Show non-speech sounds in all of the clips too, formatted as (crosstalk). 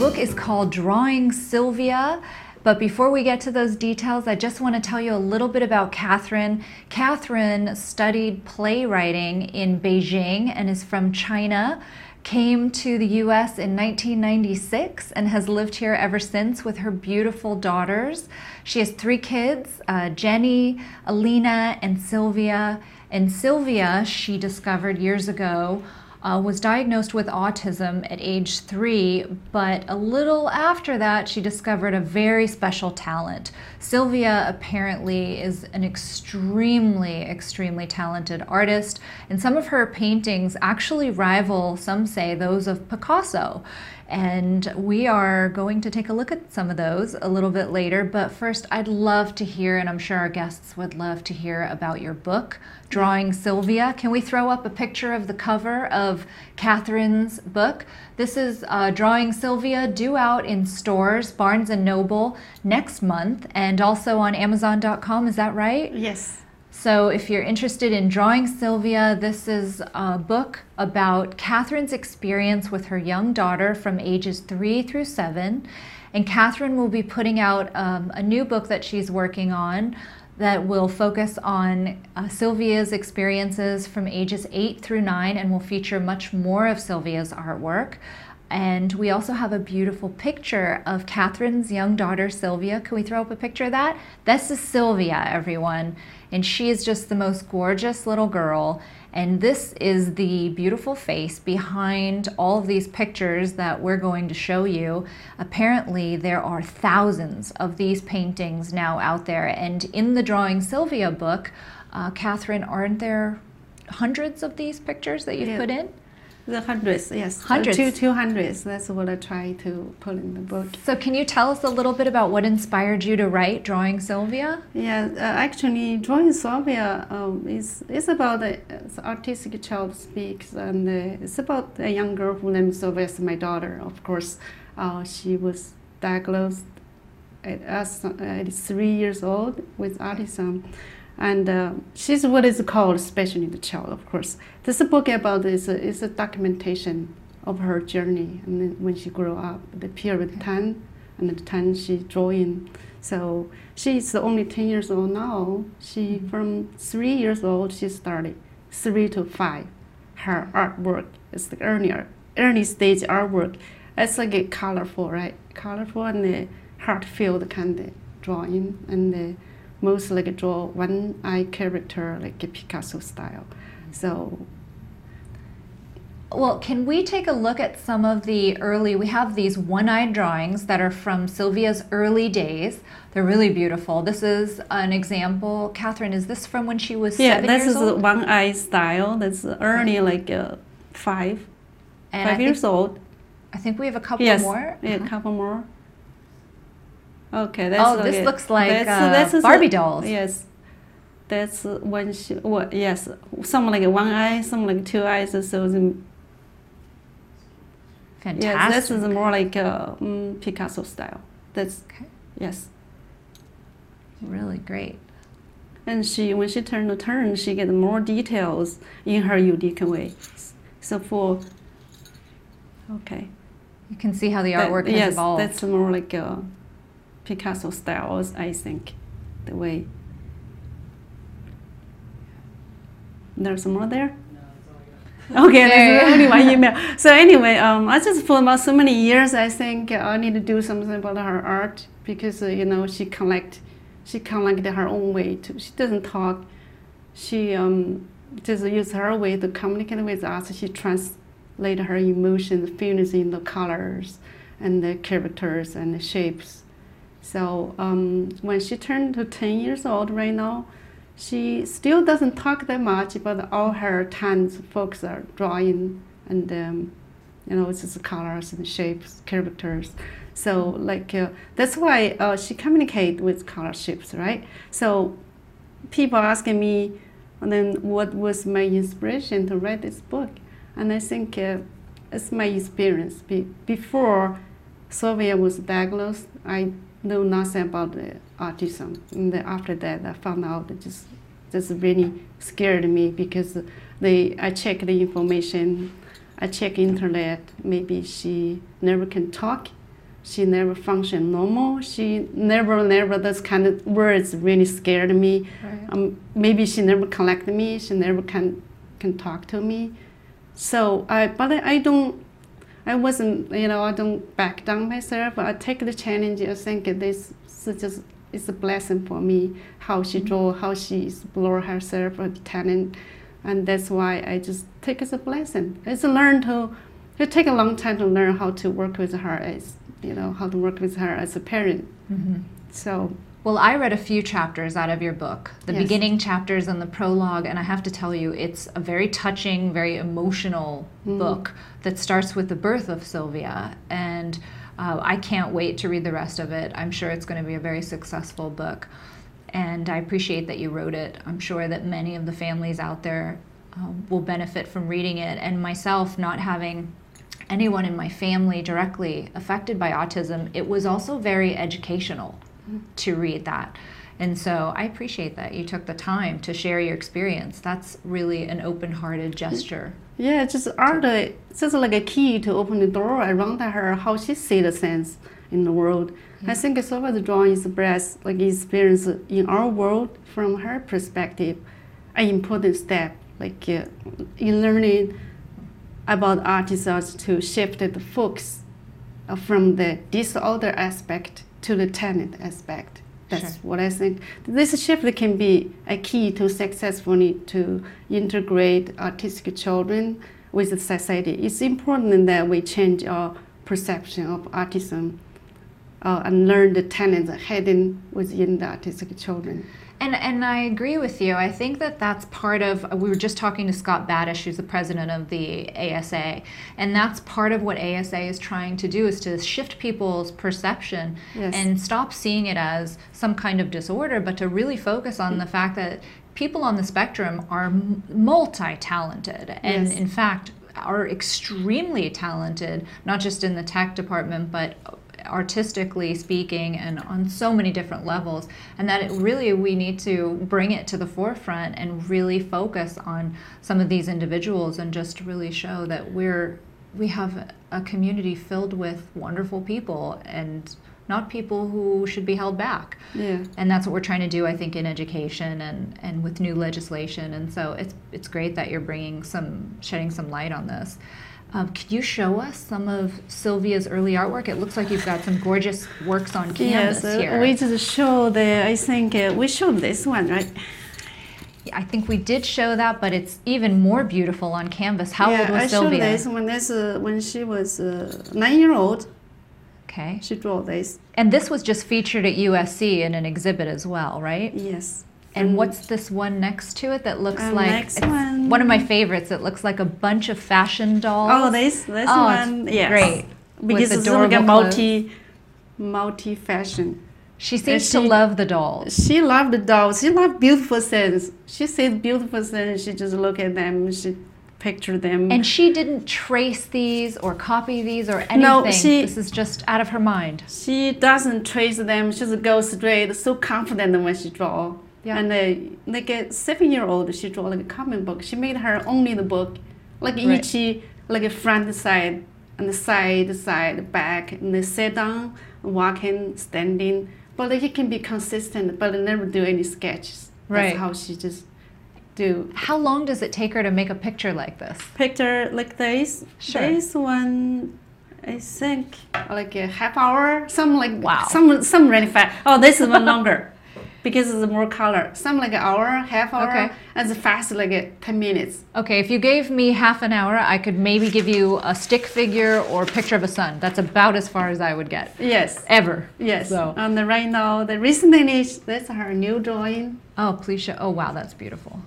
book is called Drawing Sylvia. But before we get to those details, I just want to tell you a little bit about Catherine. Catherine studied playwriting in Beijing and is from China. Came to the US in 1996 and has lived here ever since with her beautiful daughters. She has three kids uh, Jenny, Alina, and Sylvia. And Sylvia, she discovered years ago, uh, was diagnosed with autism at age three, but a little after that, she discovered a very special talent. Sylvia apparently is an extremely, extremely talented artist, and some of her paintings actually rival, some say, those of Picasso. And we are going to take a look at some of those a little bit later. But first, I'd love to hear, and I'm sure our guests would love to hear about your book, Drawing Sylvia. Can we throw up a picture of the cover of Catherine's book? This is uh, Drawing Sylvia, due out in stores, Barnes and Noble next month, and also on Amazon.com. Is that right? Yes. So, if you're interested in drawing Sylvia, this is a book about Catherine's experience with her young daughter from ages three through seven. And Catherine will be putting out um, a new book that she's working on that will focus on uh, Sylvia's experiences from ages eight through nine and will feature much more of Sylvia's artwork. And we also have a beautiful picture of Catherine's young daughter, Sylvia. Can we throw up a picture of that? This is Sylvia, everyone and she is just the most gorgeous little girl. And this is the beautiful face behind all of these pictures that we're going to show you. Apparently, there are thousands of these paintings now out there. And in the Drawing Sylvia book, uh, Catherine, aren't there hundreds of these pictures that you've Yeah. put in? The hundreds, yes. Hundreds. Two, two hundreds. That's what I try to put in the book. So, can you tell us a little bit about what inspired you to write Drawing Sylvia? Yeah, uh, actually, drawing Sylvia um, is is about the uh, artistic child speaks, and uh, it's about a young girl who named Sylvia. Is my daughter, of course. Uh, she was diagnosed at, as, uh, at three years old with autism, and uh, she's what is called special needs child, of course. This book about is a, is a documentation of her journey and then when she grew up, the period ten, and the ten she drawing. So she's only 10 years old now. She, from three years old, she started three to five. Her artwork is the earlier, early stage artwork. It's like a colorful, right? Colorful and the heart-filled kind of drawing, and the most like draw one eye character like a Picasso style. So Well, can we take a look at some of the early? We have these one eyed drawings that are from Sylvia's early days. They're really beautiful. This is an example. Catherine, is this from when she was yeah, seven this years is the old? one eye style. That's early like uh, five, And I five think, years old. I think we have a couple Yes. more. Yeah, a Uh-huh. couple more. Okay, that's Oh, this okay. looks like That's- uh, that's Barbie dolls. Yes, that's uh, when she. What? Yes, some like one eye, some like two eyes. So the, Fantastic. yes, this is more like uh, mm, Picasso style. That's Okay. yes. really great. And she, when she turned the turn, she get more details in her unique way. So for okay. You can see how the That- artwork has yes, evolved. that's more like a Picasso style, I think, the way. There's more there. Okay, that's only one email. So anyway, um, I just for about so many years, I think I need to do something about her art because uh, you know she collect, she collect her own way too. She doesn't talk. She um, just use her way to communicate with us. She translate her emotions, feelings in the colors and the characters and the shapes. So um, when she turned to 10 years old right now, she still doesn't talk that much, but all her times folks are drawing and um, you know it's just colors and shapes, characters. So like uh, that's why uh, she communicate with color shapes, right? So people asking me, and then what was my inspiration to write this book? And I think uh, it's my experience. Be- before Sylvia was diagnosed, I know nothing about the autism. And after that, I found out it just just really scared me because they I checked the information, I check internet. Maybe she never can talk, she never function normal. She never, never, those kind of words really scared me. Right. Um, maybe she never collected me. She never can can talk to me. So I, but I don't, I wasn't, you know, I don't back down myself. I take the challenge. I think this is just it's a blessing for me. How she draw, how she explore herself, her talent, and that's why I just take it as a blessing. It's a learn to. It take a long time to learn how to work with her as you know how to work with her as a parent. Mhm. So Well, I read a few chapters out of your book, the Yes. beginning chapters and the prologue, and I have to tell you, it's a very touching, very emotional Mhm. book that starts with the birth of Sylvia. And uh, I can't wait to read the rest of it. I'm sure it's going to be a very successful book. And I appreciate that you wrote it. I'm sure that many of the families out there um, will benefit from reading it. And myself, not having anyone in my family directly affected by autism, it was also very educational to read that. And so I appreciate that you took the time to share your experience. That's really an open hearted gesture. Yeah, just art, uh, just like a key to open the door around her, how she see the sense in the world. I think Sylvia's drawing is express like experience in our world from her perspective, an important step, like uh, in learning about autism to shift the focus from the disorder aspect to the talent aspect. That's Sure. what I think. This shift can be a key to successfully to integrate autistic children with the society. It's important that we change our perception of autism uh, and learn the talents hidden within the autistic children. And, and I agree with you. I think that that's part of. We were just talking to Scott Badesch, who's the president of the ASA, and that's part of what ASA is trying to do is to shift people's perception Yes. and stop seeing it as some kind of disorder, but to really focus on the fact that people on the spectrum are multi-talented, and Yes. in fact are extremely talented, not just in the tech department, but artistically speaking and on so many different levels and that it really we need to bring it to the forefront and really focus on some of these individuals and just really show that we're we have a community filled with wonderful people and not people who should be held back. Yeah. and that's what we're trying to do i think in education and and with new legislation. And so it's it's great that you're bringing some shedding some light on this um, could you show us some of Sylvia's early artwork? It looks like you've got some gorgeous works on canvas Yes, uh, here. we just show the, I think uh, we showed this one, right? I think we did show that, but it's even more beautiful on canvas. How yeah, old was I Sylvia? showed this when, this, uh, when she was uh, nine year old. Okay. She drew this. And this was just featured at USC in an exhibit as well, right? Yes. And what's this one next to it that looks Um, like next it's one. of my favorites. It looks like a bunch of fashion dolls. Oh, this this Oh, one, yes. great. Because it's like a multi, multi fashion. She seems to love the dolls. She loved the dolls. She loved beautiful things. She sees beautiful things. She just look at them. She picture them. And she didn't trace these or copy these or anything. No, she- this is just out of her mind. she doesn't trace them. She just goes straight. So confident when she draw. Yeah. And uh, like a seven-year-old, she draw like a comic book. She made her only the book, like Right. each like a front side and the side side back and they sit down, walking, standing. But like, he can be consistent, but never do any sketches. Right. That's how she just do How long does it take her to make a picture like this? picture like this. Sure. This one, I think like a half hour. Some like Wow. Some some really fast. Oh, this is one (laughs) longer, because it's more color. Some like an hour, half hour, Okay. and the fast like uh, ten minutes. Okay, if you gave me half an hour, I could maybe give you a stick figure or picture of a sun. That's about as far as I would get. Yes. Ever. Yes. So- And the right now, the recently that's her new drawing. Oh, please show. Oh, wow, that's beautiful.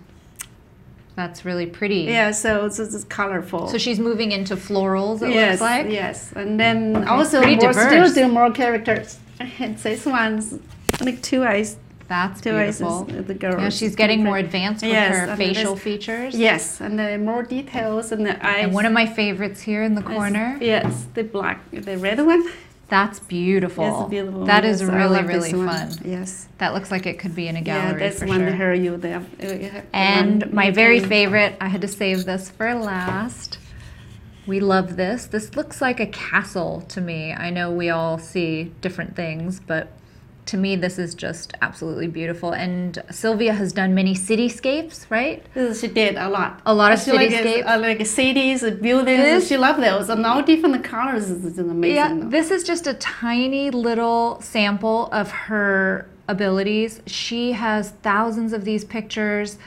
That's really pretty. Yeah. So it's, it's colorful. So she's moving into florals, it yes. looks like. Yes. And then also Pretty more, diverse. still do more characters. (laughs) And this one's like two eyes. That's beautiful. the girl. Yeah, she's getting more advanced with Yes, her facial features. Yes, and the more details and the eyes. And one of my favorites here in the corner. Yes, the black, the red one. That's beautiful. Yes, beautiful. That is Yes, really, really fun. Yes. That looks like it could be in a gallery. Yeah, that's for one sure. her you there. uh, And one my very can- favorite, I had to save this for last. We love this. This looks like a castle to me. I know we all see different things, but to me, this is just absolutely beautiful. And Sylvia has done many cityscapes, right? She did a lot. A lot of she like, cityscapes. uh, like cities, buildings. This- she loved those, and all different colors. It's amazing. Yeah, this is just a tiny little sample of her abilities. She has thousands of these pictures.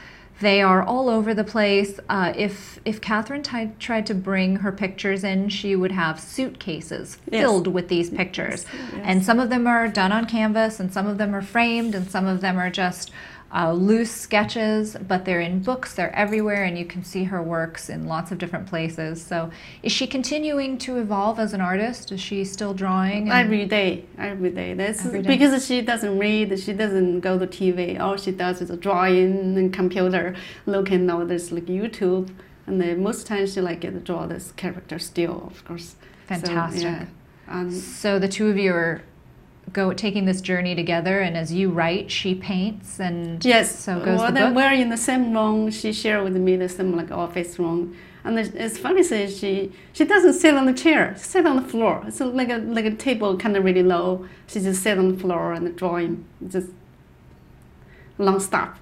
They are all over the place. Uh, if if Catherine ti- tried to bring her pictures in, she would have suitcases Yes. filled with these pictures, yes. and some of them are done on canvas, and some of them are framed, and some of them are just uh, loose sketches. But they're in books. They're everywhere, and you can see her works in lots of different places. So, is she continuing to evolve as an artist? Is she still drawing? Every day, every day. That's Every day. because she doesn't read, she doesn't go to TV. All she does is drawing and computer, looking all this like YouTube, and then most times she like get draw this character still, of course. So, Fantastic. yeah. And So the two of you are go taking this journey together, and as you write, she paints, and yes, so goes well, the then book. we're in the same room. She shared with me the same like office room. And it's funny, say she she doesn't sit on the chair. She sit on the floor. It's like a like a table, kind of really low. She just sit on the floor and drawing, just long stop.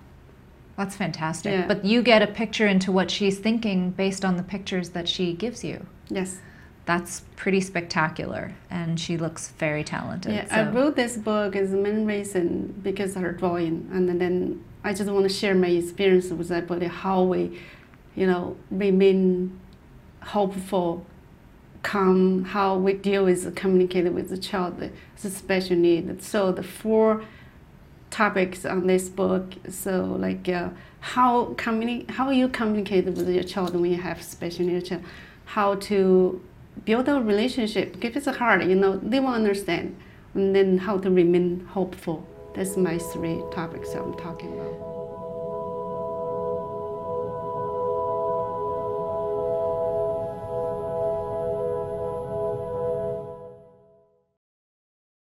That's fantastic. Yeah. But you get a picture into what she's thinking based on the pictures that she gives you. Yes. That's pretty spectacular, and she looks very talented. Yeah, I wrote this book as the main reason because of her drawing, and then I just want to share my experience with but how we, you know, remain hopeful, calm, how we deal with communicating with the child with a special need. So the four topics on this book. So like uh, how communi- how you communicate with your child when you have special needs child, how to build a relationship. Because it's hard, you know, they won't understand. And then how to remain hopeful. That's my three topics I'm talking about.